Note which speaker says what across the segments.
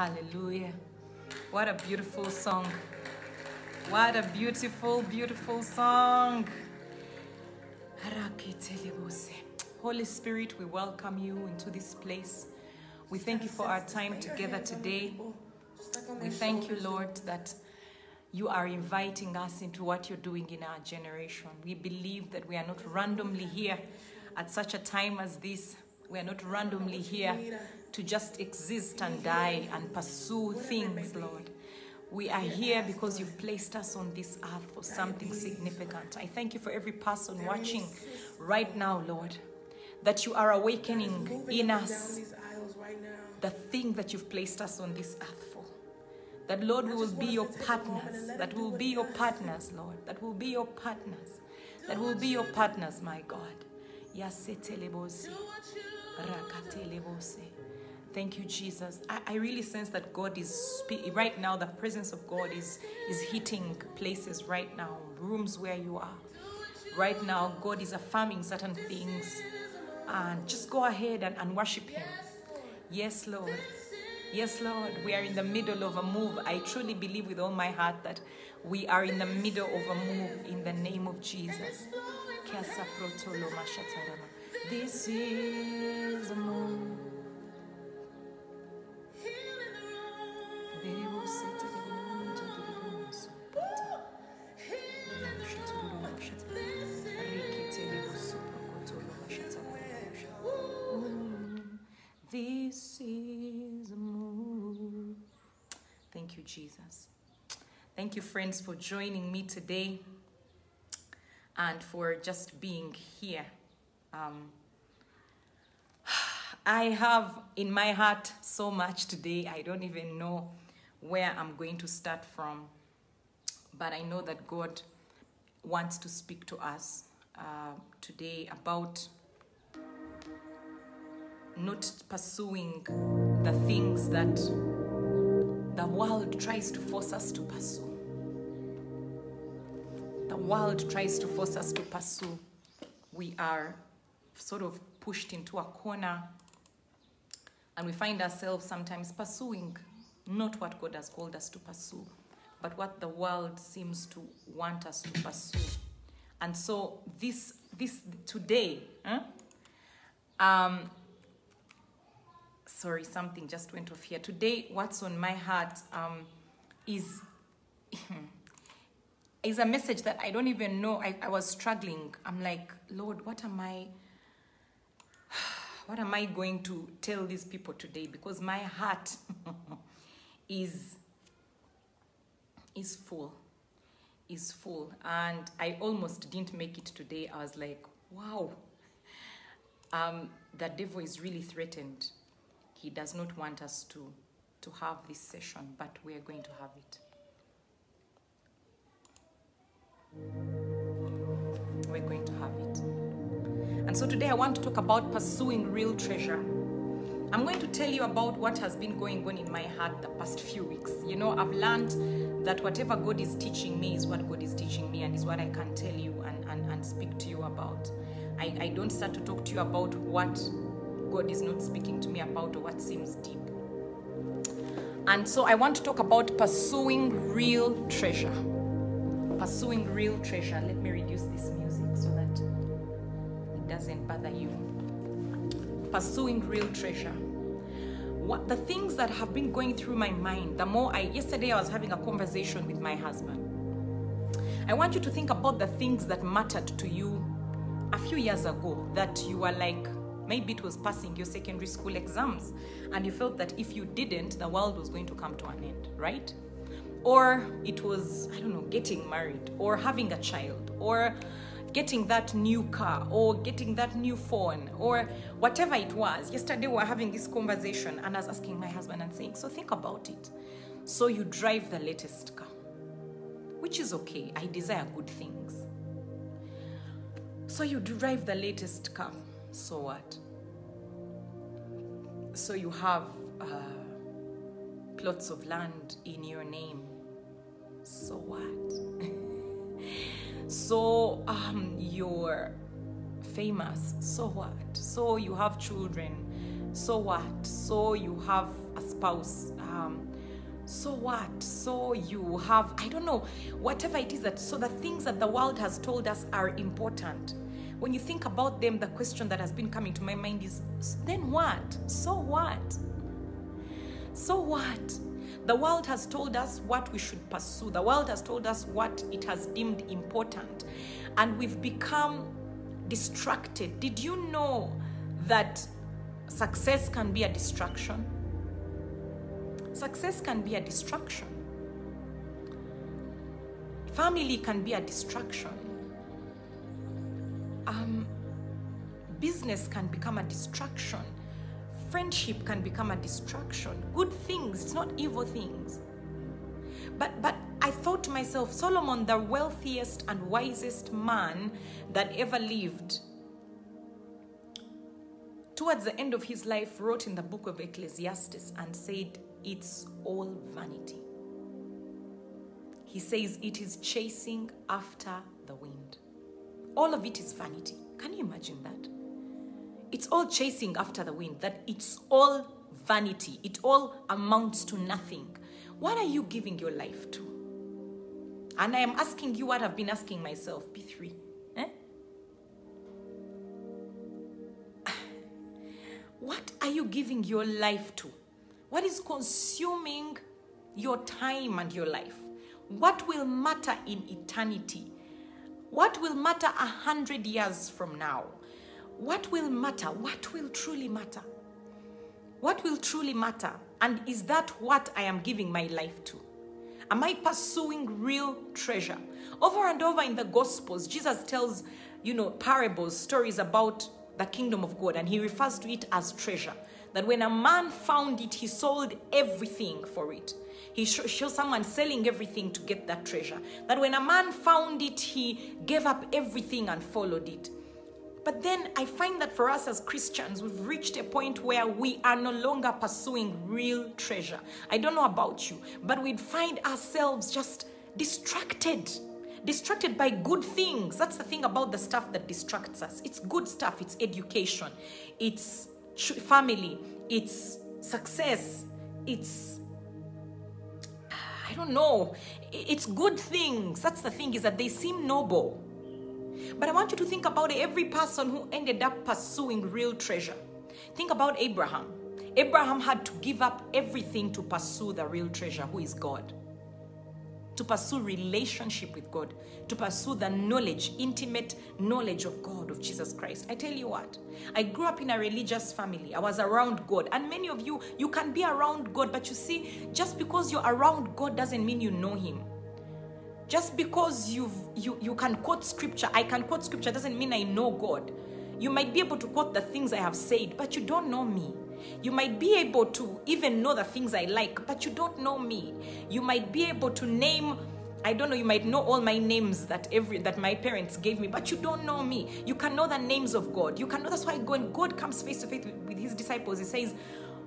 Speaker 1: Hallelujah. What a beautiful song. What a beautiful, beautiful song. Holy Spirit, we welcome you into this place. We thank you for our time together today. We thank you, Lord, that you are inviting us into what you're doing in our generation. We believe that we are not randomly here at such a time as this. We are not randomly here to just exist and die and pursue things, Lord. We are here because you've placed us on this earth for something significant. I thank you for every person watching right now, Lord, that you are awakening in us the thing that you've placed us on this earth for. That, Lord, we will be your partners. That will be your partners, Lord. That will be your partners. That will be your partners, my God. Yasetelebosi. Rakatelebose. Thank you, Jesus. I, I really sense that God is spe- right now. The presence of God is is hitting places right now, rooms where you are. Right now, God is affirming certain things, and just go ahead and, and worship Him. Yes, Lord. Yes, Lord. We are in the middle of a move. I truly believe with all my heart that we are in the middle of a move in the name of Jesus. This is a move. This is a. Thank you, Jesus. Thank you, friends, for joining me today and for just being here. Um, I have in my heart so much today, I don't even know where I'm going to start from. But I know that God wants to speak to us uh, today about not pursuing the things that the world tries to force us to pursue. The world tries to force us to pursue. We are sort of pushed into a corner and we find ourselves sometimes pursuing not what God has called us to pursue, but what the world seems to want us to pursue. And so this this today, huh? um, sorry, something just went off here. Today, what's on my heart um, is is a message that I don't even know. I, I was struggling. I'm like, Lord, what am I? What am I going to tell these people today? Because my heart is is full, is full, and I almost didn't make it today. I was like, wow, um, the devil is really threatened. He does not want us to to have this session but we are going to have it. We're going to have it. And so today i want to talk about pursuing real treasure i'm going to tell you about what has been going on in my heart the past few weeks you know i've learned that whatever god is teaching me is what god is teaching me and is what i can tell you and, and, and speak to you about I, I don't start to talk to you about what God is not speaking to me about or what seems deep. And so I want to talk about pursuing real treasure. Pursuing real treasure. Let me reduce this music so that it doesn't bother you. Pursuing real treasure. What the things that have been going through my mind, the more I yesterday I was having a conversation with my husband. I want you to think about the things that mattered to you a few years ago that you were like maybe it was passing your secondary school exams and you felt that if you didn't the world was going to come to an end right or it was i don't know getting married or having a child or getting that new car or getting that new phone or whatever it was yesterday we were having this conversation and i was asking my husband and saying so think about it so you drive the latest car which is okay i desire good things so you drive the latest car so what? So you have uh, plots of land in your name. So what? So um, you're famous. So what? So you have children So what? So you have a spouse. Um, so what? So you have, I don't know, whatever it is that, so the things that the world has told us are important. When you think about them, the question that has been coming to my mind is then what? So what? So what? The world has told us what we should pursue. The world has told us what it has deemed important. And we've become distracted. Did you know that success can be a distraction? Success can be a distraction. Family can be a distraction. Um, business can become a distraction. Friendship can become a distraction. Good things, it's not evil things. But but I thought to myself, Solomon, the wealthiest and wisest man that ever lived, towards the end of his life, wrote in the book of Ecclesiastes and said, It's all vanity. He says it is chasing after the wind. All of it is vanity. Can you imagine that? It's all chasing after the wind, that it's all vanity. It all amounts to nothing. What are you giving your life to? And I am asking you what I've been asking myself, Bee3. Eh? What are you giving your life to? What is consuming your time and your life? What will matter in eternity? What will matter a hundred years from now? What will matter? What will truly matter? What will truly matter? And is that what I am giving my life to? Am I pursuing real treasure? Over and over in the Gospels, Jesus tells, you know, parables, stories about the kingdom of God, and he refers to it as treasure. That when a man found it, he sold everything for it. He shows someone selling everything to get that treasure. That when a man found it, he gave up everything and followed it. But then I find that for us as Christians, we've reached a point where we are no longer pursuing real treasure. I don't know about you, but we'd find ourselves just distracted. Distracted by good things. That's the thing about the stuff that distracts us. It's good stuff, it's education, it's family, it's success, it's I don't know. It's good things. That's the thing is that they seem noble. But I want you to think about every person who ended up pursuing real treasure. Think about Abraham. Abraham had to give up everything to pursue the real treasure, who is God. To pursue relationship with God, to pursue the knowledge, intimate knowledge of God, of Jesus Christ. I tell you what, I grew up in a religious family. I was around God. And many of you, you can be around God, but you see, just because you're around God doesn't mean you know Him just because you've you you can quote scripture i can quote scripture doesn't mean i know god you might be able to quote the things i have said but you don't know me you might be able to even know the things i like but you don't know me you might be able to name I don't know, you might know all my names that every that my parents gave me, but you don't know me. You can know the names of God. You can know that's why when God comes face to face with his disciples, he says,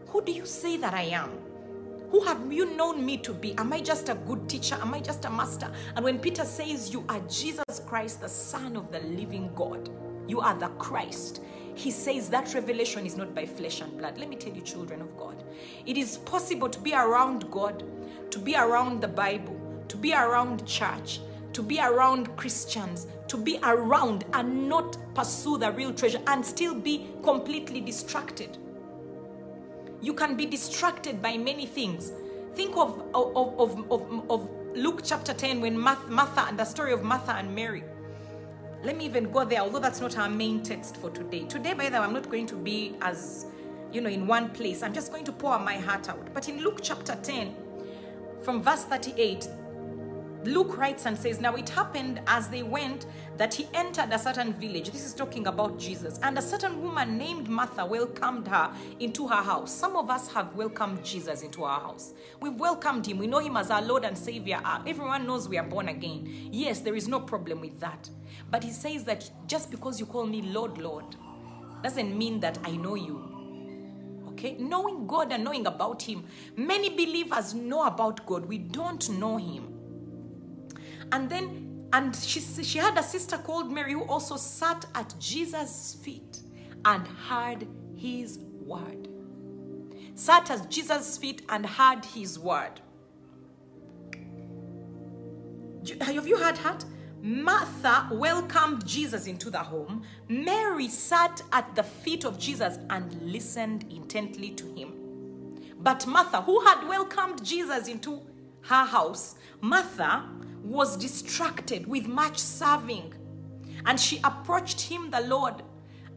Speaker 1: Who do you say that I am? Who have you known me to be? Am I just a good teacher? Am I just a master? And when Peter says, You are Jesus Christ, the Son of the living God, you are the Christ. He says that revelation is not by flesh and blood. Let me tell you, children of God, it is possible to be around God, to be around the Bible, to be around church, to be around Christians, to be around and not pursue the real treasure and still be completely distracted. You can be distracted by many things. Think of, of, of, of, of Luke chapter 10 when Martha and the story of Martha and Mary. Let me even go there, although that's not our main text for today. Today, by the way, I'm not going to be as, you know, in one place. I'm just going to pour my heart out. But in Luke chapter 10, from verse 38, Luke writes and says, Now it happened as they went that he entered a certain village. This is talking about Jesus. And a certain woman named Martha welcomed her into her house. Some of us have welcomed Jesus into our house. We've welcomed him. We know him as our Lord and Savior. Uh, everyone knows we are born again. Yes, there is no problem with that. But he says that just because you call me Lord, Lord, doesn't mean that I know you. Okay? Knowing God and knowing about him. Many believers know about God. We don't know him. And then, and she, she had a sister called Mary who also sat at Jesus' feet and heard his word. sat at Jesus' feet and heard his word. Have you heard that? Martha welcomed Jesus into the home. Mary sat at the feet of Jesus and listened intently to him. But Martha, who had welcomed Jesus into her house, Martha was distracted with much serving. And she approached him, the Lord,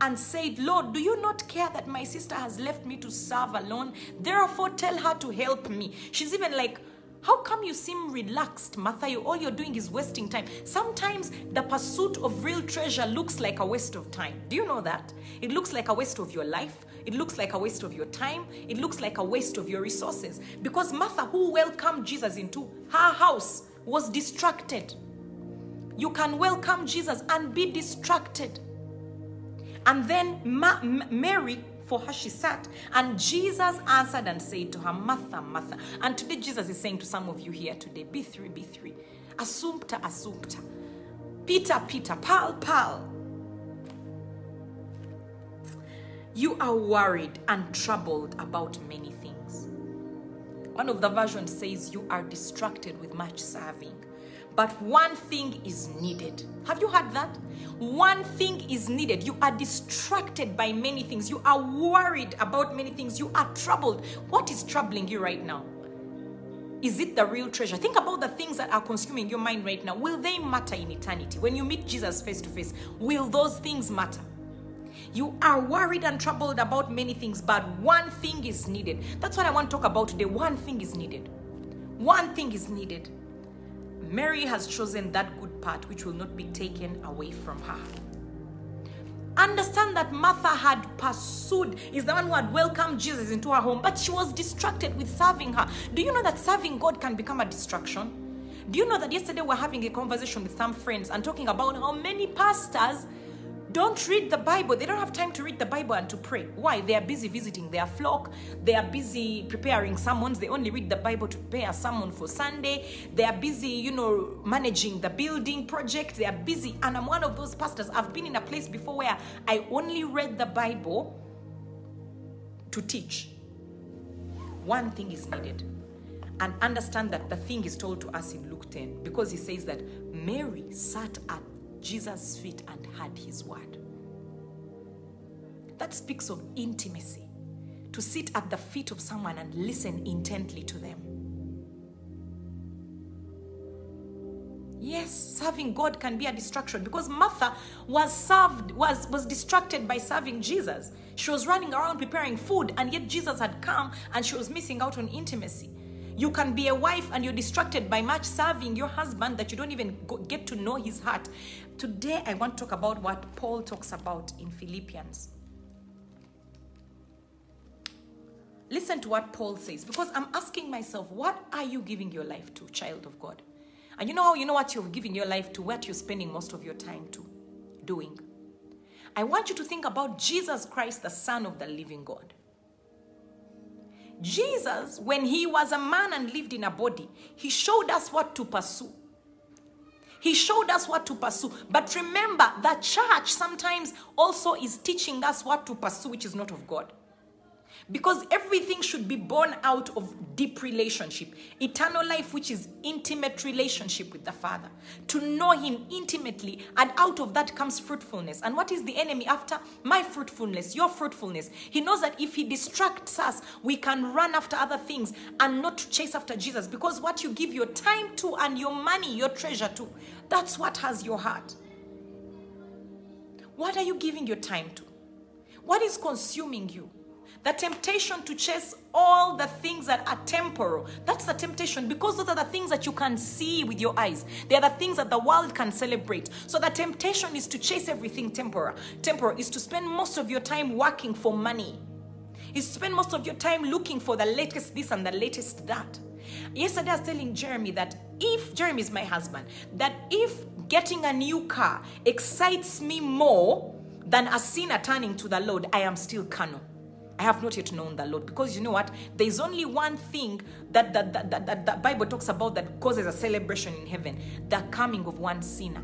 Speaker 1: and said, Lord, do you not care that my sister has left me to serve alone? Therefore, tell her to help me. She's even like, how come you seem relaxed, Martha? You, all you're doing is wasting time. Sometimes the pursuit of real treasure looks like a waste of time. Do you know that? It looks like a waste of your life. It looks like a waste of your time. It looks like a waste of your resources. Because Martha, who welcomed Jesus into her house, was distracted. You can welcome Jesus and be distracted. And then Ma- Mary, for her she sat, and Jesus answered and said to her, Martha, Martha. And today Jesus is saying to some of you here today, Bee3, Bee3, Assumpta, Assumpta, Peter, Peter, Paul, Paul. You are worried and troubled about many. One of the versions says you are distracted with much serving. But one thing is needed. Have you heard that? One thing is needed. You are distracted by many things. You are worried about many things. You are troubled. What is troubling you right now? Is it the real treasure? Think about the things that are consuming your mind right now. Will they matter in eternity? When you meet Jesus face to face, will those things matter? You are worried and troubled about many things, but one thing is needed. That's what I want to talk about today. One thing is needed. One thing is needed. Mary has chosen that good part which will not be taken away from her. Understand that Martha had pursued, is the one who had welcomed Jesus into her home, but she was distracted with serving her. Do you know that serving God can become a distraction? Do you know that yesterday we we're having a conversation with some friends and talking about how many pastors don't read the Bible. They don't have time to read the Bible and to pray. Why? They are busy visiting their flock. They are busy preparing sermons. They only read the Bible to prepare a sermon for Sunday. They are busy, you know, managing the building project. They are busy. And I'm one of those pastors. I've been in a place before where I only read the Bible to teach. One thing is needed. And understand that the thing is told to us in Luke 10 because he says that Mary sat at Jesus' feet and heard his word. That speaks of intimacy. To sit at the feet of someone and listen intently to them. Yes, serving God can be a distraction because Martha was served, was, was distracted by serving Jesus. She was running around preparing food, and yet Jesus had come and she was missing out on intimacy. You can be a wife and you're distracted by much serving your husband that you don't even get to know his heart. Today, I want to talk about what Paul talks about in Philippians. Listen to what Paul says because I'm asking myself, what are you giving your life to, child of God? And you know you know what you're giving your life to, what you're spending most of your time to doing. I want you to think about Jesus Christ, the Son of the living God. Jesus, when he was a man and lived in a body, he showed us what to pursue. He showed us what to pursue. But remember, the church sometimes also is teaching us what to pursue, which is not of God. Because everything should be born out of deep relationship, eternal life, which is intimate relationship with the Father. To know Him intimately, and out of that comes fruitfulness. And what is the enemy after? My fruitfulness, your fruitfulness. He knows that if He distracts us, we can run after other things and not chase after Jesus. Because what you give your time to and your money, your treasure to, that's what has your heart. What are you giving your time to? What is consuming you? The temptation to chase all the things that are temporal. That's the temptation because those are the things that you can see with your eyes. They are the things that the world can celebrate. So the temptation is to chase everything temporal. Temporal is to spend most of your time working for money. Is spend most of your time looking for the latest this and the latest that. Yesterday I was telling Jeremy that if Jeremy is my husband, that if getting a new car excites me more than a sinner turning to the Lord, I am still carnal. I have not yet known the Lord. Because you know what? There's only one thing that the, that, that, that, the Bible talks about that causes a celebration in heaven the coming of one sinner.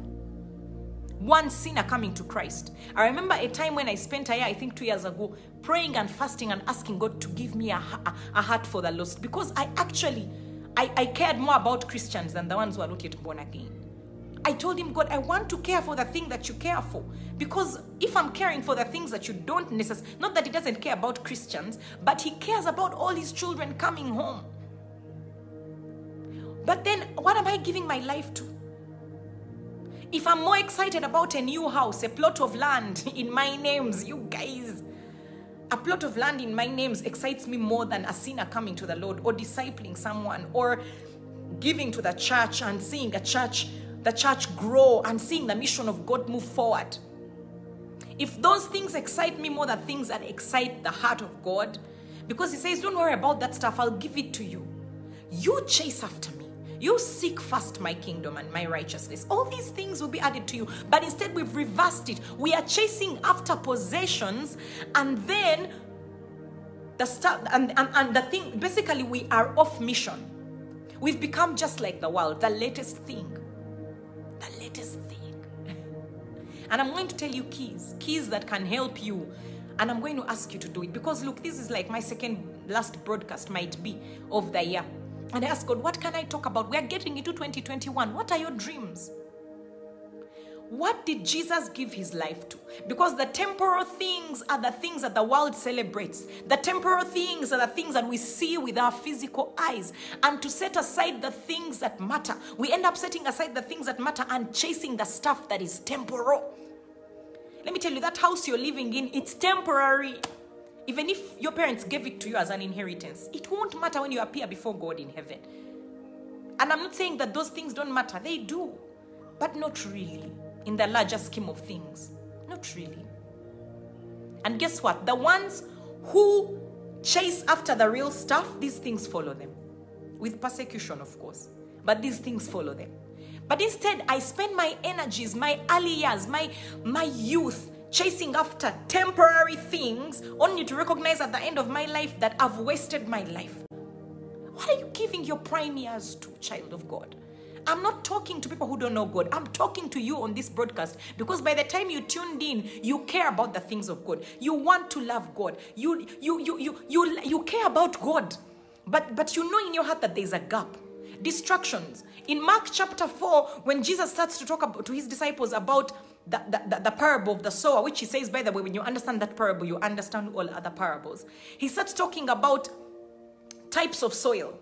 Speaker 1: one sinner coming to Christ. I remember a time when I spent a year, I think two years ago, praying and fasting and asking God to give me a, a, a heart for the lost because I actually, I, I cared more about Christians than the ones who are not yet born again. I told him, God, I want to care for the thing that you care for. Because if I'm caring for the things that you don't necessarily, not that he doesn't care about Christians, but he cares about all his children coming home. But then, what am I giving my life to? If I'm more excited about a new house, a plot of land in my names, you guys, a plot of land in my names excites me more than a sinner coming to the Lord or discipling someone or giving to the church and seeing a church, the church grow and seeing the mission of God move forward. If those things excite me more than things that excite the heart of God, because He says, Don't worry about that stuff, I'll give it to you. You chase after me. You seek first my kingdom and my righteousness. All these things will be added to you. But instead, we've reversed it. We are chasing after possessions, and then the stuff and, and, and the thing basically we are off mission. We've become just like the world, the latest thing. The latest thing. and I'm going to tell you keys, keys that can help you. And I'm going to ask you to do it because look, this is like my second last broadcast, might be, of the year. And I ask God, what can I talk about? We are getting into 2021. What are your dreams? What did Jesus give his life to? Because the temporal things are the things that the world celebrates. The temporal things are the things that we see with our physical eyes. And to set aside the things that matter, we end up setting aside the things that matter and chasing the stuff that is temporal. Let me tell you, that house you're living in, it's temporary. Even if your parents gave it to you as an inheritance, it won't matter when you appear before God in heaven. And I'm not saying that those things don't matter, they do, but not really in the larger scheme of things. Not really. And guess what? The ones who chase after the real stuff, these things follow them. With persecution, of course. But these things follow them. But instead, I spend my energies, my early years, my, my youth, chasing after temporary things only to recognize at the end of my life that I've wasted my life. What are you giving your prime years to, child of God? I'm not talking to people who don't know God. I'm talking to you on this broadcast because by the time you tuned in, you care about the things of God. You want to love God. You you you you you, you care about God. But but you know in your heart that there's a gap. Distractions. In Mark chapter 4, when Jesus starts to talk about, to his disciples about the, the, the, parable of the sower, which he says, by the way, when you understand that parable, you understand all other parables. He starts talking about types of soil.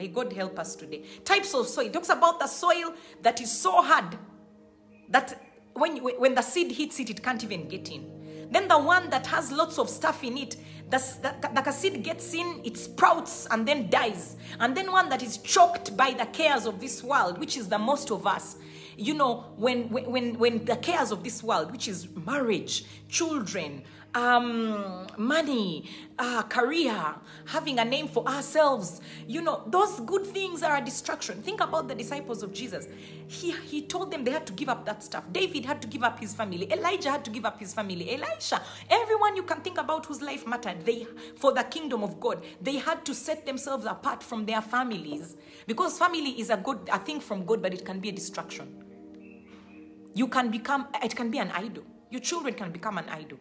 Speaker 1: May God help us today. Types of soil. He talks about the soil that is so hard that when, when the seed hits it, it can't even get in. Then the one that has lots of stuff in it, the, the, the seed gets in, it sprouts and then dies. And then one that is choked by the cares of this world, which is the most of us. You know, when, when, when the cares of this world, which is marriage, children, um, money, uh, career, having a name for ourselves. You know, those good things are a distraction. Think about the disciples of Jesus. He, he told them they had to give up that stuff. David had to give up his family. Elijah had to give up his family. Elisha, everyone you can think about whose life mattered, they for the kingdom of God, they had to set themselves apart from their families because family is a good a thing from God, but it can be a distraction. You can become, it can be an idol. Your children can become an idol.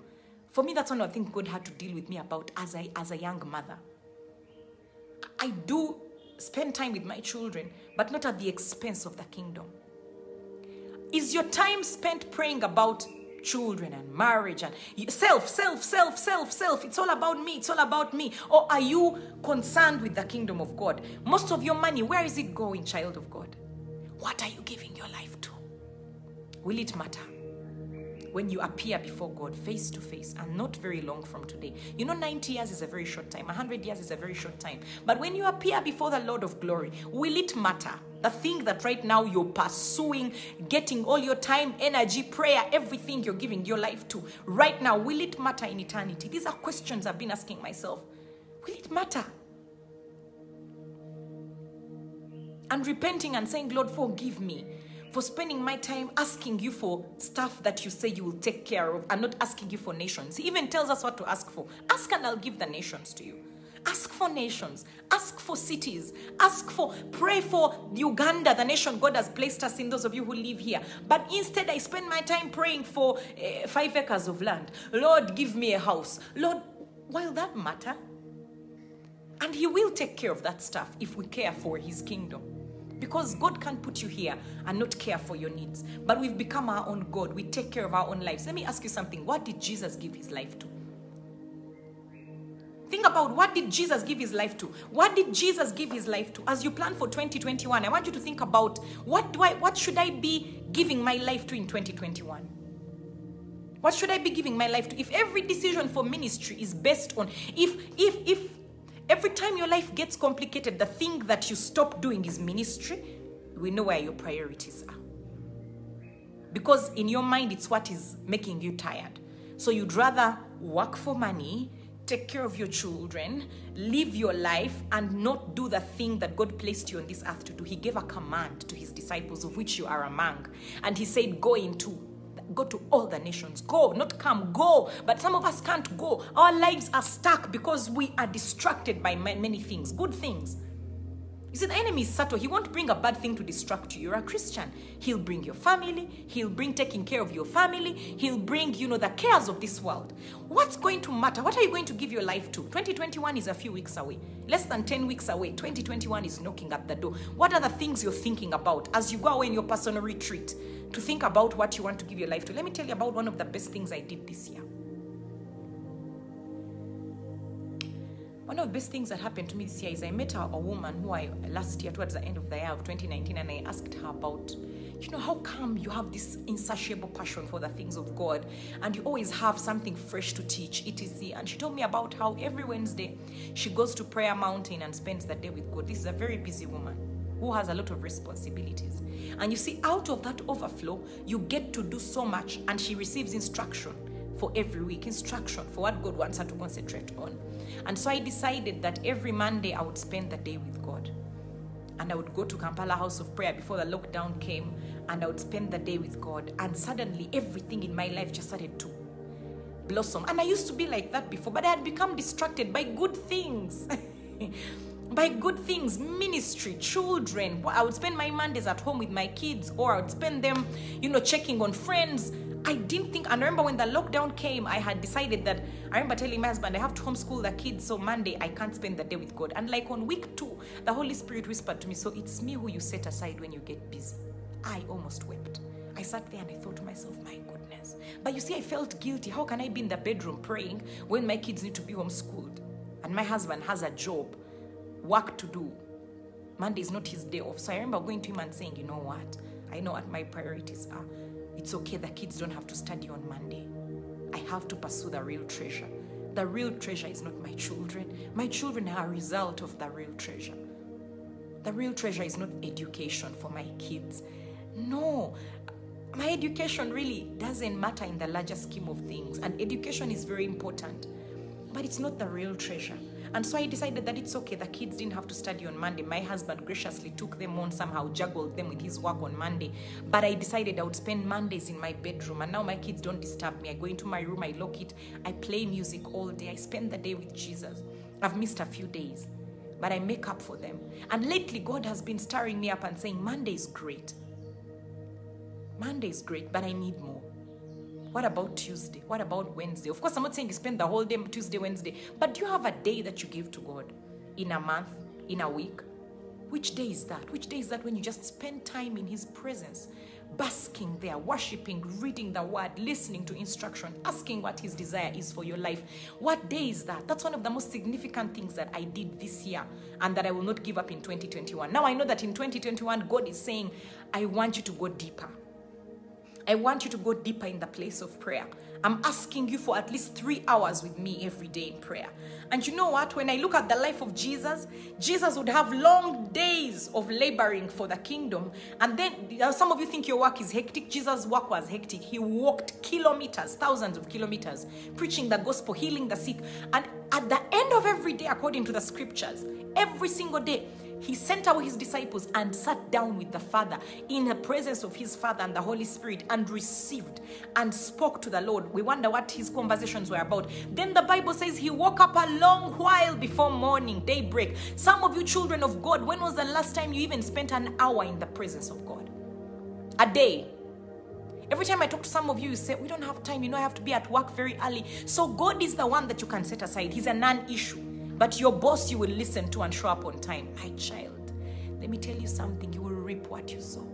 Speaker 1: For me, that's one of the things God had to deal with me about as a, as a young mother. I do spend time with my children, but not at the expense of the kingdom. Is your time spent praying about children and marriage and self, self, self, self, self? It's all about me. It's all about me. Or are you concerned with the kingdom of God? Most of your money, where is it going, child of God? What are you giving your life to? Will it matter? When you appear before God face to face and not very long from today. You know, 90 years is a very short time, 100 years is a very short time. But when you appear before the Lord of glory, will it matter? The thing that right now you're pursuing, getting all your time, energy, prayer, everything you're giving your life to, right now, will it matter in eternity? These are questions I've been asking myself. Will it matter? And repenting and saying, Lord, forgive me for spending my time asking you for stuff that you say you will take care of and not asking you for nations. He even tells us what to ask for. Ask and I'll give the nations to you. Ask for nations, ask for cities, ask for, pray for Uganda, the nation God has placed us in, those of you who live here. But instead, I spend my time praying for uh, five acres of land. Lord, give me a house. Lord, will that matter? And He will take care of that stuff if we care for His kingdom. Because God can't put you here and not care for your needs. But we've become our own God. We take care of our own lives. Let me ask you something. What did Jesus give his life to? Think about what did Jesus give his life to? What did Jesus give his life to? As you plan for 2021, I want you to think about what do I what should I be giving my life to in 2021? What should I be giving my life to? If every decision for ministry is based on if if if every time your life gets complicated, the thing that you stop doing is ministry, we know where your priorities are. Because in your mind it's what is making you tired. So you'd rather work for money take care of your children, live your life, and not do the thing that God placed you on this earth to do. He gave a command to his disciples, of which you are among. And he said, Go into go to all the nations. Go, not come, go. But some of us can't go. Our lives are stuck because we are distracted by many things, good things. You see, the enemy is subtle. He won't bring a bad thing to distract you. You're a Christian. He'll bring your family. He'll bring taking care of your family. He'll bring, you know, the cares of this world. What's going to matter? What are you going to give your life to? 2021 is a few weeks away. Less than 10 weeks away. 2021 is knocking at the door. What are the things you're thinking about as you go away in your personal retreat to think about what you want to give your life to? Let me tell you about one of the best things I did this year. One of the best things that happened to me this year is I met a, a woman who I last year, towards the end of the year of 2019, and I asked her about, you know, how come you have this insatiable passion for the things of God and you always have something fresh to teach, etc. And she told me about how every Wednesday she goes to Prayer Mountain and spends the day with God. This is a very busy woman who has a lot of responsibilities. And you see, out of that overflow, you get to do so much, and she receives instruction for every week, instruction for what God wants her to concentrate on. And so I decided that every Monday I would spend the day with God. And I would go to Kampala House of Prayer before the lockdown came, and I would spend the day with God. And suddenly everything in my life just started to blossom. And I used to be like that before, but I had become distracted by good things. by good things, ministry, children. I would spend my Mondays at home with my kids, or I would spend them, you know, checking on friends, I didn't think, and I remember when the lockdown came, I had decided that I remember telling my husband, I have to homeschool the kids, so Monday I can't spend the day with God. And like on week two, the Holy Spirit whispered to me, So it's me who you set aside when you get busy. I almost wept. I sat there and I thought to myself, My goodness. But you see, I felt guilty. How can I be in the bedroom praying when my kids need to be homeschooled? And my husband has a job, work to do. Monday is not his day off. So I remember going to him and saying, You know what? I know what my priorities are. It's okay, the kids don't have to study on Monday. I have to pursue the real treasure. The real treasure is not my children. My children are a result of the real treasure. The real treasure is not education for my kids. No, my education really doesn't matter in the larger scheme of things. And education is very important, but it's not the real treasure. And so I decided that it's okay. The kids didn't have to study on Monday. My husband graciously took them on, somehow juggled them with his work on Monday. But I decided I would spend Mondays in my bedroom. And now my kids don't disturb me. I go into my room, I lock it, I play music all day. I spend the day with Jesus. I've missed a few days, but I make up for them. And lately, God has been stirring me up and saying, Monday is great. Monday is great, but I need more. What about Tuesday? What about Wednesday? Of course, I'm not saying you spend the whole day Tuesday, Wednesday, but do you have a day that you give to God in a month, in a week? Which day is that? Which day is that when you just spend time in His presence, basking there, worshiping, reading the word, listening to instruction, asking what His desire is for your life? What day is that? That's one of the most significant things that I did this year and that I will not give up in 2021. Now I know that in 2021, God is saying, I want you to go deeper. I want you to go deeper in the place of prayer. I'm asking you for at least three hours with me every day in prayer. And you know what? When I look at the life of Jesus, Jesus would have long days of laboring for the kingdom. And then some of you think your work is hectic. Jesus' work was hectic. He walked kilometers, thousands of kilometers, preaching the gospel, healing the sick. And at the end of every day, according to the scriptures, every single day, he sent out his disciples and sat down with the Father in the presence of his Father and the Holy Spirit and received and spoke to the Lord. We wonder what his conversations were about. Then the Bible says he woke up a long while before morning, daybreak. Some of you children of God, when was the last time you even spent an hour in the presence of God? A day. Every time I talk to some of you, you say, We don't have time. You know, I have to be at work very early. So, God is the one that you can set aside. He's a non issue. But your boss, you will listen to and show up on time. My child, let me tell you something. You will reap what you sow.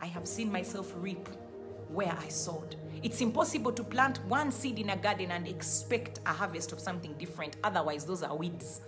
Speaker 1: I have seen myself reap where I sowed. It's impossible to plant one seed in a garden and expect a harvest of something different. Otherwise, those are weeds.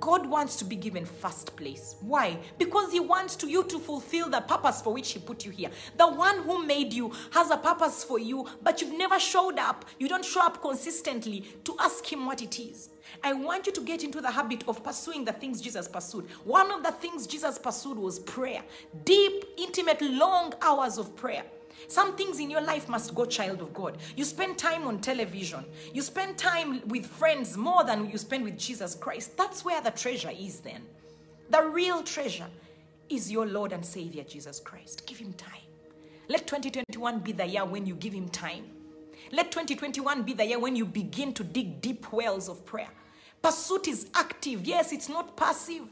Speaker 1: God wants to be given first place. Why? Because He wants to you to fulfill the purpose for which He put you here. The one who made you has a purpose for you, but you've never showed up. You don't show up consistently to ask Him what it is. I want you to get into the habit of pursuing the things Jesus pursued. One of the things Jesus pursued was prayer deep, intimate, long hours of prayer. Some things in your life must go, child of God. You spend time on television, you spend time with friends more than you spend with Jesus Christ. That's where the treasure is, then. The real treasure is your Lord and Savior, Jesus Christ. Give him time. Let 2021 be the year when you give him time. Let 2021 be the year when you begin to dig deep wells of prayer. Pursuit is active. Yes, it's not passive,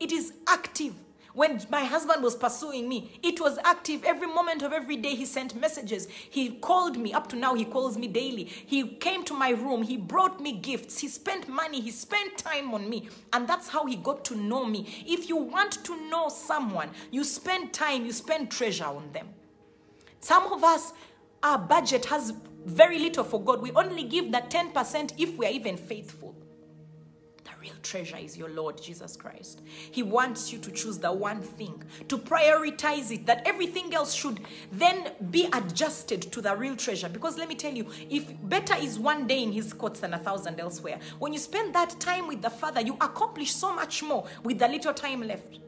Speaker 1: it is active. When my husband was pursuing me, it was active. Every moment of every day, he sent messages. He called me. Up to now, he calls me daily. He came to my room. He brought me gifts. He spent money. He spent time on me. And that's how he got to know me. If you want to know someone, you spend time, you spend treasure on them. Some of us, our budget has very little for God. We only give that 10% if we are even faithful real treasure is your Lord Jesus Christ. He wants you to choose the one thing, to prioritize it, that everything else should then be adjusted to the real treasure. Because let me tell you, if better is one day in His courts than a thousand elsewhere, when you spend that time with the Father, you accomplish so much more with the little time left.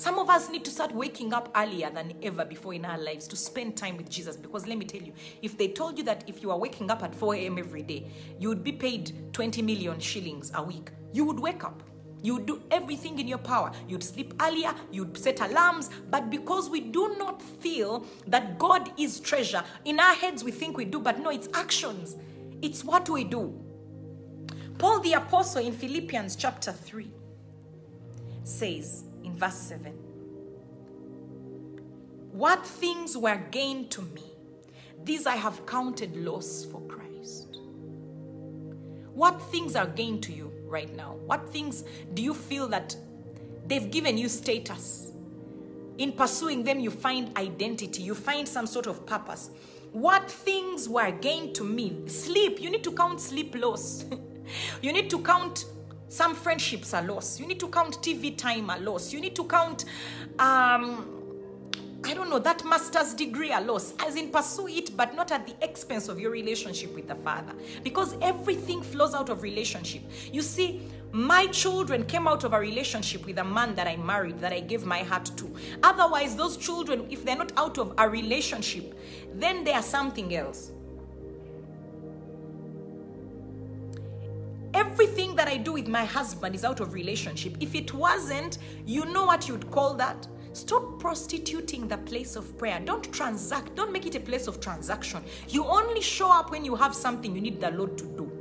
Speaker 1: Some of us need to start waking up earlier than ever before in our lives to spend time with Jesus. Because let me tell you, if they told you that if you are waking up at 4 a.m. every day, you would be paid 20 million shillings a week, you would wake up. You would do everything in your power. You'd sleep earlier, you'd set alarms. But because we do not feel that God is treasure, in our heads we think we do, but no, it's actions. It's what we do. Paul the Apostle in Philippians chapter 3 says, in verse 7 What things were gained to me, these I have counted loss for Christ. What things are gained to you right now? What things do you feel that they've given you status? In pursuing them, you find identity, you find some sort of purpose. What things were gained to me? Sleep, you need to count sleep loss. you need to count some friendships are lost. You need to count TV time are lost. You need to count, um, I don't know, that master's degree are lost. As in, pursue it, but not at the expense of your relationship with the Father. Because everything flows out of relationship. You see, my children came out of a relationship with a man that I married, that I gave my heart to. Otherwise, those children, if they're not out of a relationship, then they are something else. Everything that I do with my husband is out of relationship. If it wasn't, you know what you'd call that? Stop prostituting the place of prayer. Don't transact. Don't make it a place of transaction. You only show up when you have something you need the Lord to do.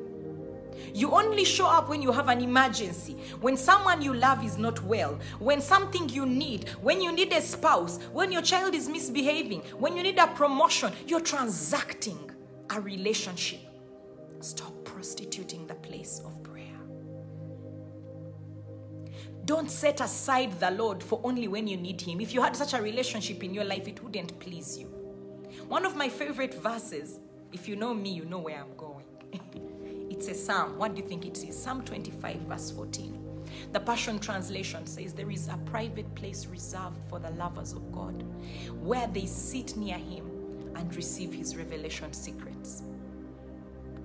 Speaker 1: You only show up when you have an emergency, when someone you love is not well, when something you need, when you need a spouse, when your child is misbehaving, when you need a promotion. You're transacting a relationship. Stop prostituting Don't set aside the Lord for only when you need Him. If you had such a relationship in your life, it wouldn't please you. One of my favorite verses, if you know me, you know where I'm going. it's a psalm. What do you think it is? Psalm 25, verse 14. The Passion Translation says, There is a private place reserved for the lovers of God, where they sit near Him and receive His revelation secrets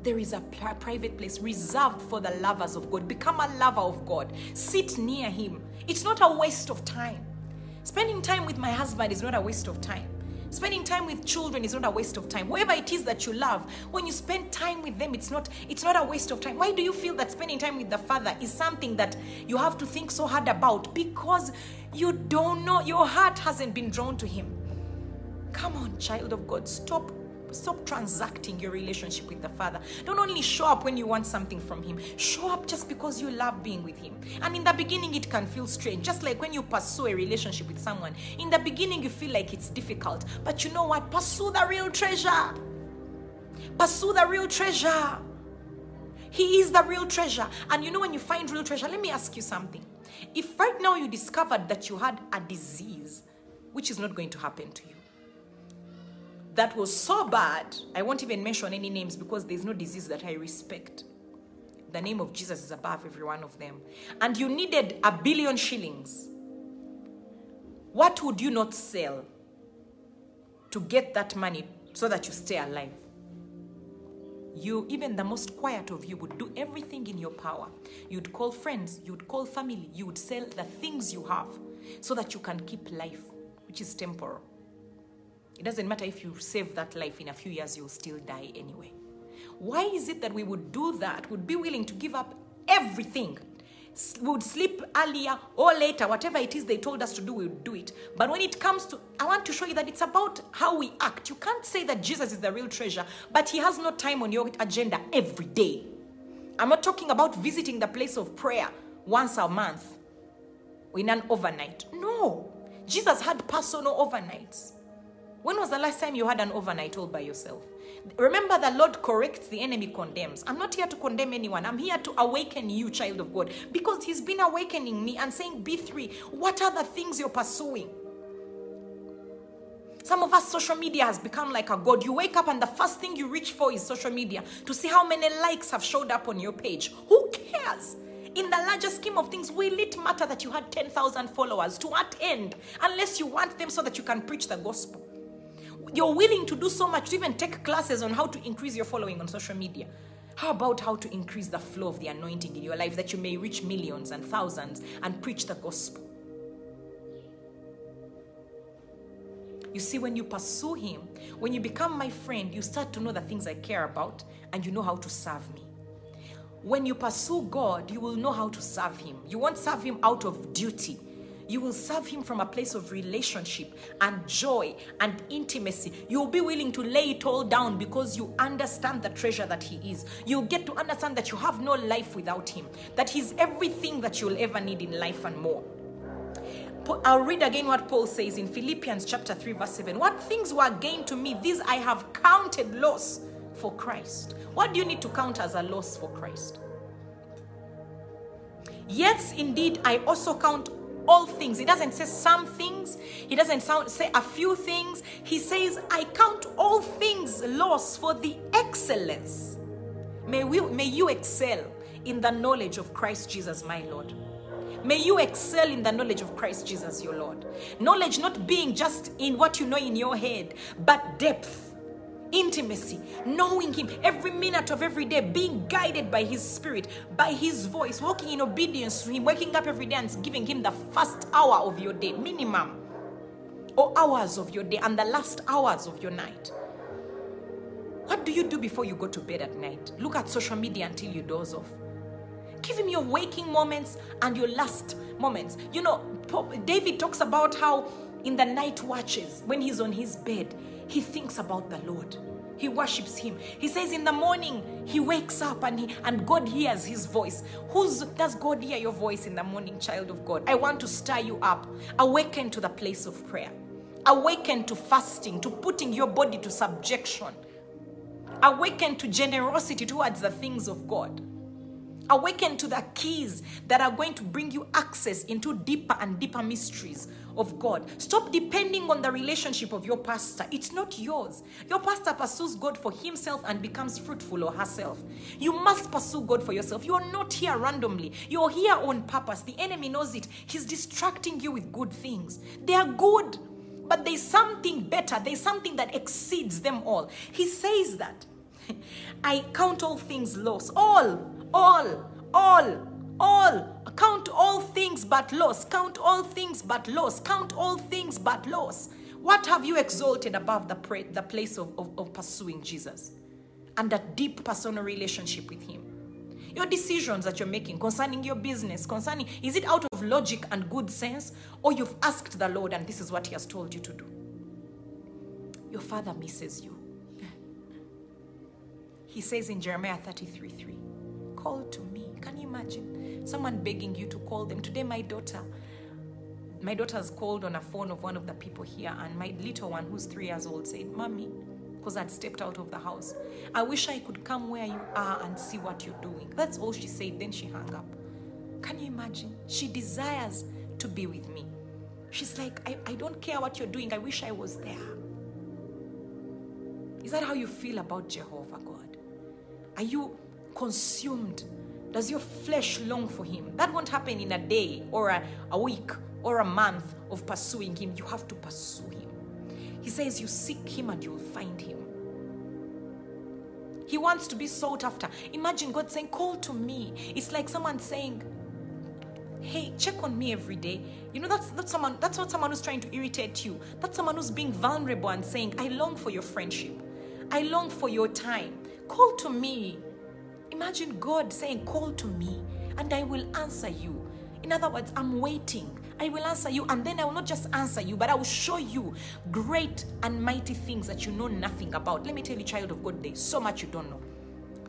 Speaker 1: there is a private place reserved for the lovers of God. Become a lover of God. Sit near Him. It's not a waste of time. Spending time with my husband is not a waste of time. Spending time with children is not a waste of time. Whoever it is that you love, when you spend time with them, it's not it's not a waste of time. Why do you feel that spending time with the father is something that you have to think so hard about? Because you don't know your heart hasn't been drawn to him. Come on, child of God, stop stop transacting your relationship with the father. Don't only show up when you want something from him. Show up just because you love being with him. And in the beginning it can feel strange. Just like when you pursue a relationship with someone in the beginning you feel like it's difficult. But you know what? Pursue the real treasure. Pursue the real treasure. He is the real treasure. And you know when you find real treasure let me ask you something. If right now you discovered that you had a disease which is not going to happen to you that was so bad, I won't even mention any names because there's no disease that I respect. The name of Jesus is above every one of them. And you needed a billion shillings. What would you not sell to get that money so that you stay alive? You, even the most quiet of you, would do everything in your power. You'd call friends, you'd call family, you would sell the things you have so that you can keep life, which is temporal. It doesn't matter if you save that life in a few years, you'll still die anyway. Why is it that we would do that, would be willing to give up everything? would sleep earlier or later, whatever it is they told us to do, we would do it. But when it comes to, I want to show you that it's about how we act. You can't say that Jesus is the real treasure, but he has no time on your agenda every day. I'm not talking about visiting the place of prayer once a month in an overnight. No. Jesus had personal overnights. When was the last time you had an overnight all by yourself? Remember, the Lord corrects, the enemy condemns. I'm not here to condemn anyone. I'm here to awaken you, child of God, because He's been awakening me and saying, Bee3, what are the things you're pursuing? Some of us, social media has become like a god. You wake up and the first thing you reach for is social media to see how many likes have showed up on your page. Who cares? In the larger scheme of things, will it matter that you had 10,000 followers? To what end? Unless you want them so that you can preach the gospel you're willing to do so much to even take classes on how to increase your following on social media. How about how to increase the flow of the anointing in your life that you may reach millions and thousands and preach the gospel? You see, when you pursue Him, when you become my friend, you start to know the things I care about and you know how to serve me. When you pursue God, you will know how to serve Him. You won't serve Him out of duty you will serve Him from a place of relationship and joy and intimacy. You'll be willing to lay it all down because you understand the treasure that He is. You'll get to understand that you have no life without Him, that He's everything that you'll ever need in life and more. I'll read again what Paul says in Philippians chapter 3, verse 7. What things were gained to me, these I have counted loss for Christ. What do you need to count as a loss for Christ? Yes, indeed, I also count all things. He doesn't say some things. He doesn't sound, say a few things. He says, I count all things loss for the excellence. May, we, may you excel in the knowledge of Christ Jesus, my Lord. May you excel in the knowledge of Christ Jesus, your Lord. Knowledge not being just in what you know in your head, but depth intimacy, knowing Him every minute of every day, being guided by His Spirit, by His voice, walking in obedience to Him, waking up every day and giving Him the first hour of your day, minimum, or hours of your day, and the last hours of your night. What do you do before you go to bed at night? Look at social media until you doze off. Give him your waking moments and your last moments. You know, David talks about how in the night watches, when he's on his bed, he thinks about the Lord. He worships him. He says in the morning he wakes up and he, and God hears his voice. Who's does God hear your voice in the morning, child of God? I want to stir you up. Awaken to the place of prayer. Awaken to fasting, to putting your body to subjection. Awaken to generosity towards the things of God. Awaken to the keys that are going to bring you access into deeper and deeper mysteries of God. Stop depending on the relationship of your pastor. It's not yours. Your pastor pursues God for himself and becomes fruitful or herself. You must pursue God for yourself. You are not here randomly. You're here on purpose. The enemy knows it. He's distracting you with good things. They are good, but there's something better. There's something that exceeds them all. He says that. I count all things lost. All, all, all all. Count all things but loss. Count all things but loss. Count all things but loss. What have you exalted above the, pra- the place of, of, of pursuing Jesus and that deep personal relationship with Him? Your decisions that you're making concerning your business, concerning, is it out of logic and good sense, or you've asked the Lord and this is what He has told you to do? Your Father misses you. He says in Jeremiah 33 3, Call to me. Can you imagine? Someone begging you to call them. Today, my daughter, my daughter's called on a phone of one of the people here, and my little one, who's three years old, said, Mommy, because I'd stepped out of the house, I wish I could come where you are and see what you're doing. That's all she said. Then she hung up. Can you imagine? She desires to be with me. She's like, I, I don't care what you're doing. I wish I was there. Is that how you feel about Jehovah God? Are you consumed? Does your flesh long for Him? That won't happen in a day or a, a week or a month of pursuing Him. You have to pursue Him. He says, You seek Him and you'll find Him. He wants to be sought after. Imagine God saying, Call to me. It's like someone saying, Hey, check on me every day. You know, that's that's someone that's not someone who's trying to irritate you. That's someone who's being vulnerable and saying, I long for your friendship. I long for your time. Call to me. Imagine God saying, Call to me, and I will answer you. In other words, I'm waiting. I will answer you, and then I will not just answer you, but I will show you great and mighty things that you know nothing about. Let me tell you, child of God, there's so much you don't know.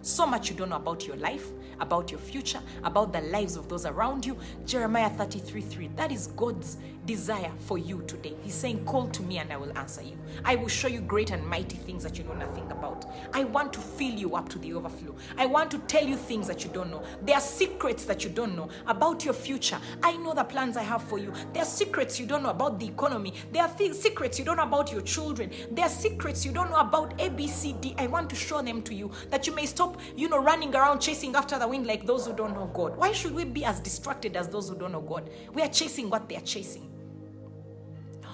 Speaker 1: So much you don't know about your life, about your future, about the lives of those around you. Jeremiah 33 3. That is God's desire for you today. He's saying, Call to me and I will answer you. I will show you great and mighty things that you know nothing about. I want to fill you up to the overflow. I want to tell you things that you don't know. There are secrets that you don't know about your future. I know the plans I have for you. There are secrets you don't know about the economy. There are things, secrets you don't know about your children. There are secrets you don't know about ABCD. I want to show them to you that you may stop, you know, running around chasing after the wind like those who don't know God. Why should we be as distracted as those who don't know God? We are chasing what they are chasing.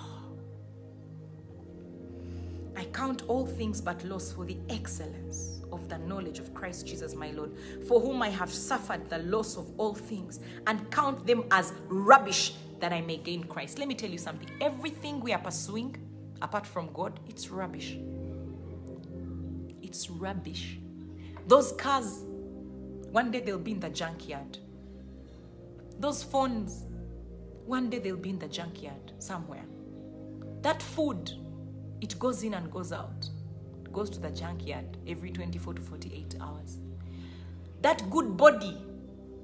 Speaker 1: I count all things but loss for the excellence of the knowledge of Christ Jesus my Lord, for whom I have suffered the loss of all things, and count them as rubbish that I may gain Christ. Let me tell you something. Everything we are pursuing, apart from God, it's rubbish. It's rubbish. Those cars, one day they'll be in the junkyard. Those phones, one day they'll be in the junkyard somewhere. That food, it goes in and goes out. It goes to the junkyard every 24 to 48 hours. That good body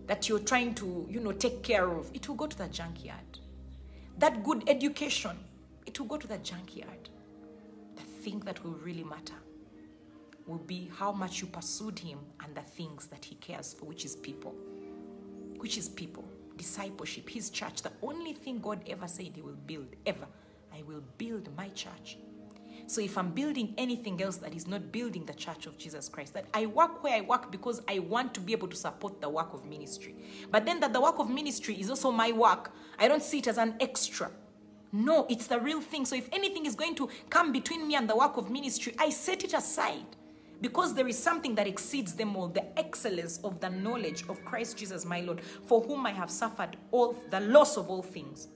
Speaker 1: that you're trying to, you know, take care of, it will go to the junkyard. That good education, it will go to the junkyard. The thing that will really matter will be how much you pursued him and the things that he cares for, which is people. Which is people. Discipleship, his church. The only thing God ever said he will build, ever. I will build my church. So if I'm building anything else that is not building the church of Jesus Christ, that I work where I work because I want to be able to support the work of ministry. But then that the work of ministry is also my work. I don't see it as an extra. No, it's the real thing. So if anything is going to come between me and the work of ministry, I set it aside because there is something that exceeds them all the excellence of the knowledge of Christ Jesus my Lord, for whom I have suffered all the loss of all things,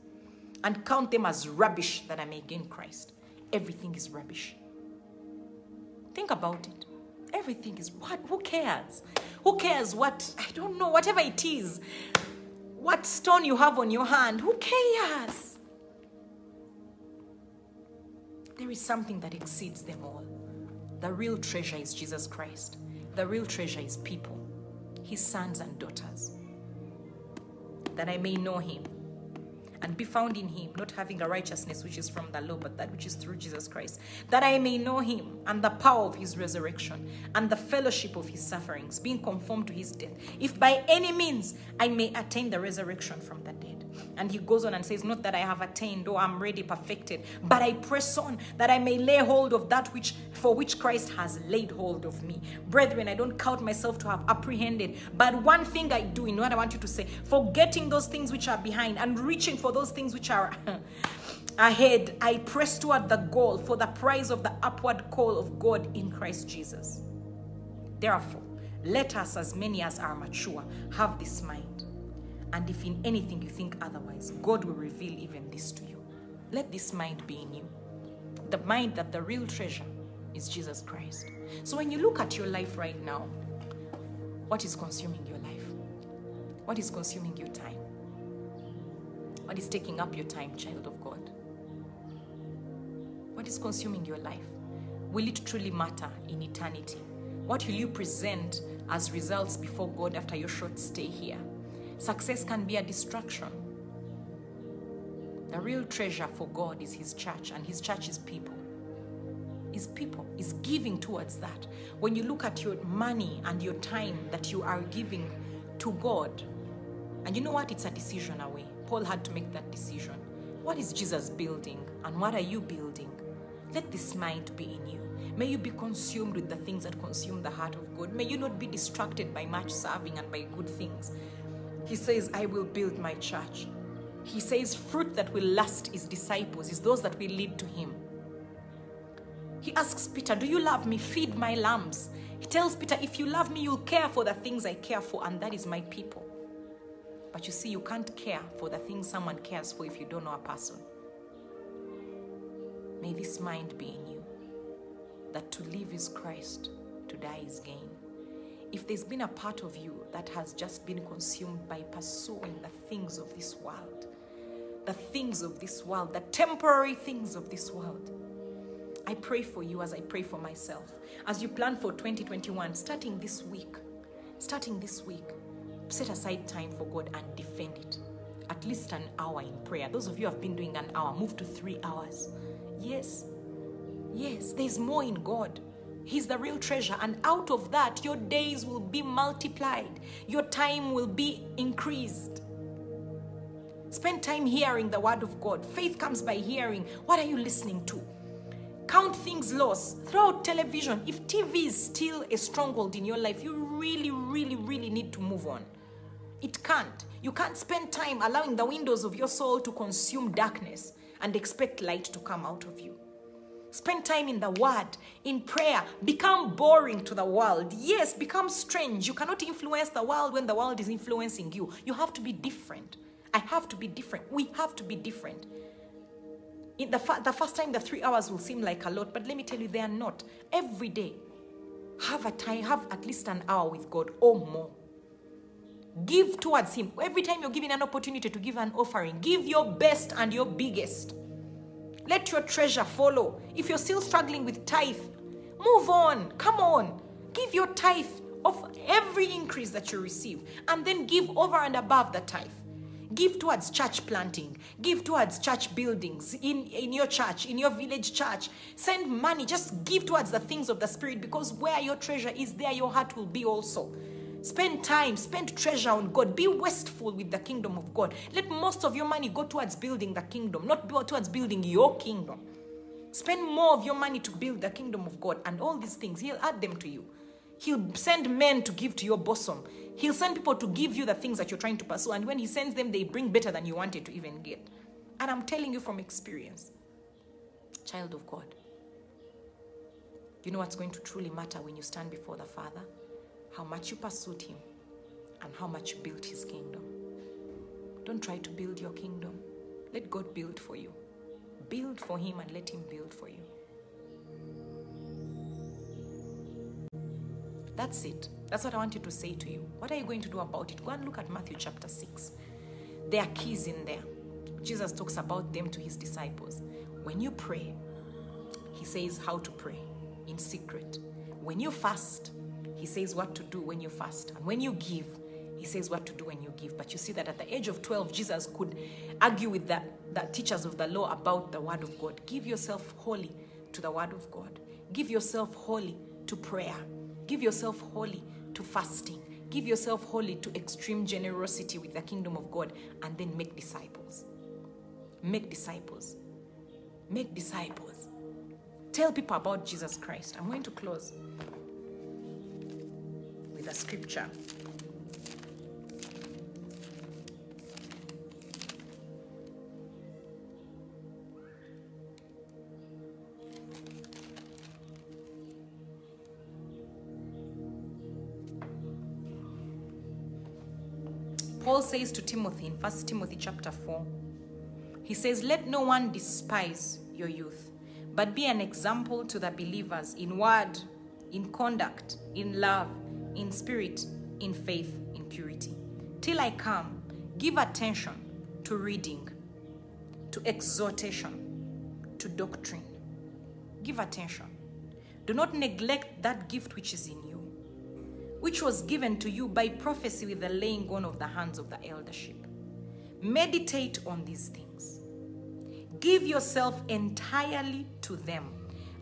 Speaker 1: and count them as rubbish that I may gain Christ. Everything is rubbish. Think about it. Everything is what? Who cares? Who cares what? I don't know, whatever it is. What stone you have on your hand, who cares? There is something that exceeds them all. The real treasure is Jesus Christ. The real treasure is people, his sons and daughters. That I may know him and be found in him, not having a righteousness which is from the law, but that which is through Jesus Christ, that I may know him and the power of his resurrection and the fellowship of his sufferings, being conformed to his death, if by any means I may attain the resurrection from the dead. And he goes on and says, Not that I have attained or I'm ready, perfected, but I press on that I may lay hold of that which for which Christ has laid hold of me. Brethren, I don't count myself to have apprehended, but one thing I do, in what I want you to say, forgetting those things which are behind and reaching for those things which are ahead, I press toward the goal for the prize of the upward call of God in Christ Jesus. Therefore, let us, as many as are mature, have this mind. And if in anything you think otherwise, God will reveal even this to you. Let this mind be in you, the mind that the real treasure is Jesus Christ. So when you look at your life right now, what is consuming your life? What is consuming your time? What is taking up your time, child of God? What is consuming your life? Will it truly matter in eternity? What will you present as results before God after your short stay here? Success can be a distraction. The real treasure for God is His church, and His church is people. Is people, is giving towards that. When you look at your money and your time that you are giving to God, and you know what? It's a decision away. Paul had to make that decision. What is Jesus building, and what are you building? Let this mind be in you. May you be consumed with the things that consume the heart of God. May you not be distracted by much serving and by good things. He says, I will build my church. He says, fruit that will last is disciples, is those that will lead to Him. He asks Peter, Do you love me? Feed my lambs. He tells Peter, If you love me, you'll care for the things I care for, and that is my people. But you see, you can't care for the things someone cares for if you don't know a person. May this mind be in you that to live is Christ, to die is gain. If there's been a part of you that has just been consumed by pursuing the things of this world, the things of this world, the temporary things of this world, I pray for you as I pray for myself. As you plan for 2021, starting this week, starting this week, set aside time for God and defend it. At least an hour in prayer. Those of you have been doing an hour, move to three hours. Yes, yes, there's more in God. He's the real treasure, and out of that, your days will be multiplied, your time will be increased. Spend time hearing the word of God. Faith comes by hearing. What are you listening to? Count things lost. Throw out television. If TV is still a stronghold in your life, you really, really, really need to move on. It can't. You can't spend time allowing the windows of your soul to consume darkness and expect light to come out of you. Spend time in the word, in prayer. Become boring to the world. Yes, become strange. You cannot influence the world when the world is influencing you. You have to be different. I have to be different. We have to be different. In the, fa- the first time, the three hours will seem like a lot, but let me tell you, they are not. Every day, have a time, have at least an hour with God or more. Give towards Him. Every time you're given an opportunity to give an offering, give your best and your biggest. Let your treasure follow. If you're still struggling with tithe, move on. Come on. Give your tithe of every increase that you receive and then give over and above the tithe. Give towards church planting. Give towards church buildings in, in your church, in your village church. Send money. Just give towards the things of the Spirit because where your treasure is, there your heart will be also. Spend time, spend treasure on God. Be wasteful with the kingdom of God. Let most of your money go towards building the kingdom, not towards building your kingdom. Spend more of your money to build the kingdom of God and all these things. He'll add them to you. He'll send men to give to your bosom. He'll send people to give you the things that you're trying to pursue. And when He sends them, they bring better than you wanted to even get. And I'm telling you from experience, child of God, you know what's going to truly matter when you stand before the Father? How much you pursued Him and how much you built His kingdom. Don't try to build your kingdom. Let God build for you. Build for Him and let Him build for you. That's it. That's what I wanted to say to you. What are you going to do about it? Go and look at Matthew chapter 6. There are keys in there. Jesus talks about them to his disciples. When you pray, he says how to pray in secret. When you fast, he says what to do when you fast. And when you give, he says what to do when you give. But you see that at the age of 12, Jesus could argue with the, the teachers of the law about the word of God. Give yourself wholly to the word of God. Give yourself wholly to prayer. Give yourself wholly to fasting. Give yourself wholly to extreme generosity with the kingdom of God and then make disciples. Make disciples. Make disciples. Tell people about Jesus Christ. I'm going to close scripture. Paul says to Timothy in 1 Timothy chapter 4, he says, Let no one despise your youth, but be an example to the believers in word, in conduct, in love, in spirit, in faith, in purity. Till I come, give attention to reading, to exhortation, to doctrine. Give attention. Do not neglect that gift which is in you, which was given to you by prophecy with the laying on of the hands of the eldership. Meditate on these things. Give yourself entirely to them,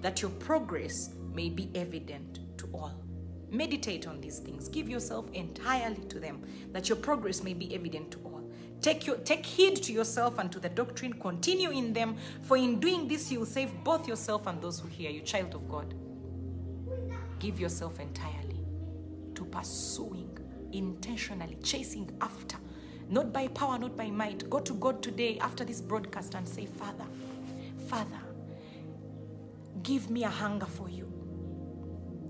Speaker 1: that your progress may be evident to all. Meditate on these things. Give yourself entirely to them, that your progress may be evident to all. Take, your, take heed to yourself and to the doctrine. Continue in them, for in doing this, you will save both yourself and those who hear you, child of God. Give yourself entirely to pursuing, intentionally, chasing after not by power, not by might. Go to God today after this broadcast and say, Father, Father, give me a hunger for you.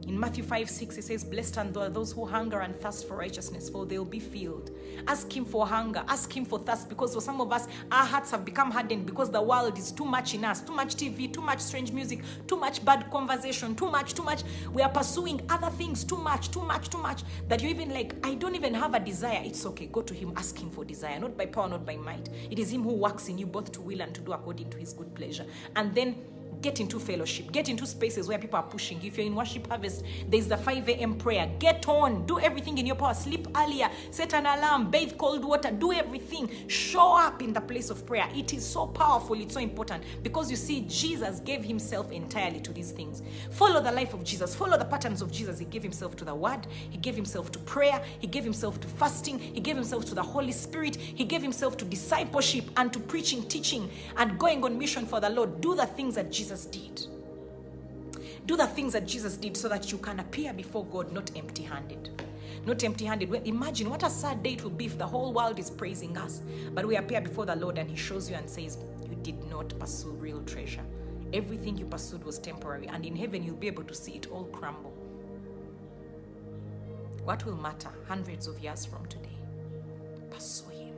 Speaker 1: In Matthew 5 6, it says, Blessed are those who hunger and thirst for righteousness, for they'll be filled. Ask Him for hunger, ask Him for thirst, because for some of us, our hearts have become hardened because the world is too much in us too much TV, too much strange music, too much bad conversation, too much, too much. We are pursuing other things too much, too much, too much, that you even like, I don't even have a desire. It's okay. Go to Him, ask Him for desire, not by power, not by might. It is Him who works in you both to will and to do according to His good pleasure. And then Get into fellowship. Get into spaces where people are pushing. If you're in Worship Harvest, there's the 5 a.m. prayer. Get on. Do everything in your power. Sleep earlier. Set an alarm. Bathe cold water. Do everything. Show up in the place of prayer. It is so powerful. It's so important because you see, Jesus gave himself entirely to these things. Follow the life of Jesus. Follow the patterns of Jesus. He gave himself to the word. He gave himself to prayer. He gave himself to fasting. He gave himself to the Holy Spirit. He gave himself to discipleship and to preaching, teaching, and going on mission for the Lord. Do the things that Jesus Jesus did. Do the things that Jesus did so that you can appear before God not empty handed. Not empty handed. Imagine what a sad day it will be if the whole world is praising us, but we appear before the Lord and He shows you and says, You did not pursue real treasure. Everything you pursued was temporary, and in heaven you'll be able to see it all crumble. What will matter hundreds of years from today? Pursue Him.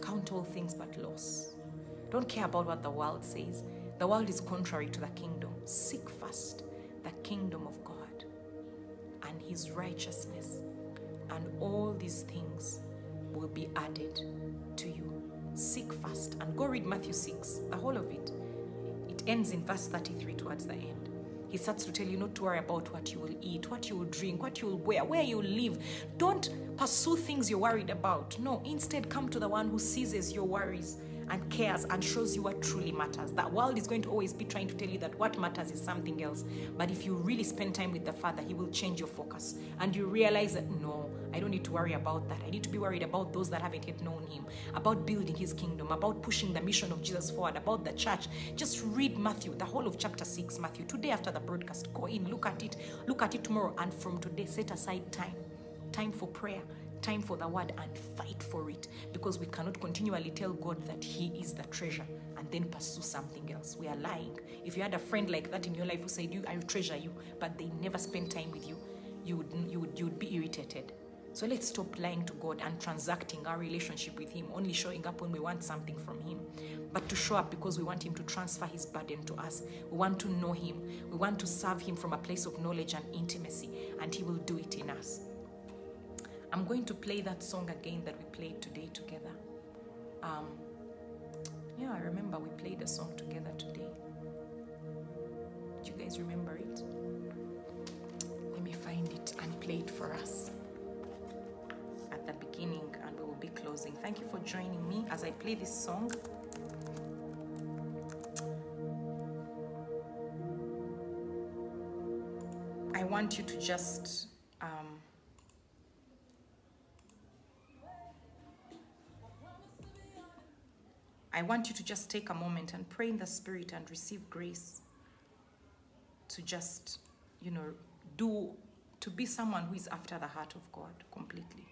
Speaker 1: Count all things but loss. Don't care about what the world says. The world is contrary to the kingdom. Seek first the kingdom of God and his righteousness, and all these things will be added to you. Seek first and go read Matthew 6, the whole of it. It ends in verse 33 towards the end. He starts to tell you not to worry about what you will eat, what you will drink, what you will wear, where you will live. Don't pursue things you're worried about. No, instead, come to the one who seizes your worries and cares and shows you what truly matters. That world is going to always be trying to tell you that what matters is something else. But if you really spend time with the Father, He will change your focus. And you realize that no, I don't need to worry about that. I need to be worried about those that haven't yet known Him, about building His kingdom, about pushing the mission of Jesus forward, about the church. Just read Matthew, the whole of chapter 6, Matthew. Today after the broadcast, go in, look at it, look at it tomorrow, and from today, set aside time. Time for prayer, time for the word and fight for it because we cannot continually tell God that He is the treasure and then pursue something else. We are lying. If you had a friend like that in your life who said, "You, I treasure you," but they never spend time with you, you would you would you would be irritated. So let's stop lying to God and transacting our relationship with Him, only showing up when we want something from Him, but to show up because we want Him to transfer His burden to us. We want to know Him. We want to serve Him from a place of knowledge and intimacy, and He will do it in us. I'm going to play that song again that we played today together. Um, yeah, I remember we played a song together today. Do you guys remember it? Let me find it and play it for us at the beginning, and we will be closing. Thank you for joining me as I play this song. I want you to just want you to just take a moment and pray in the Spirit and receive grace to just, you know, do, to be someone who is after the heart of God completely.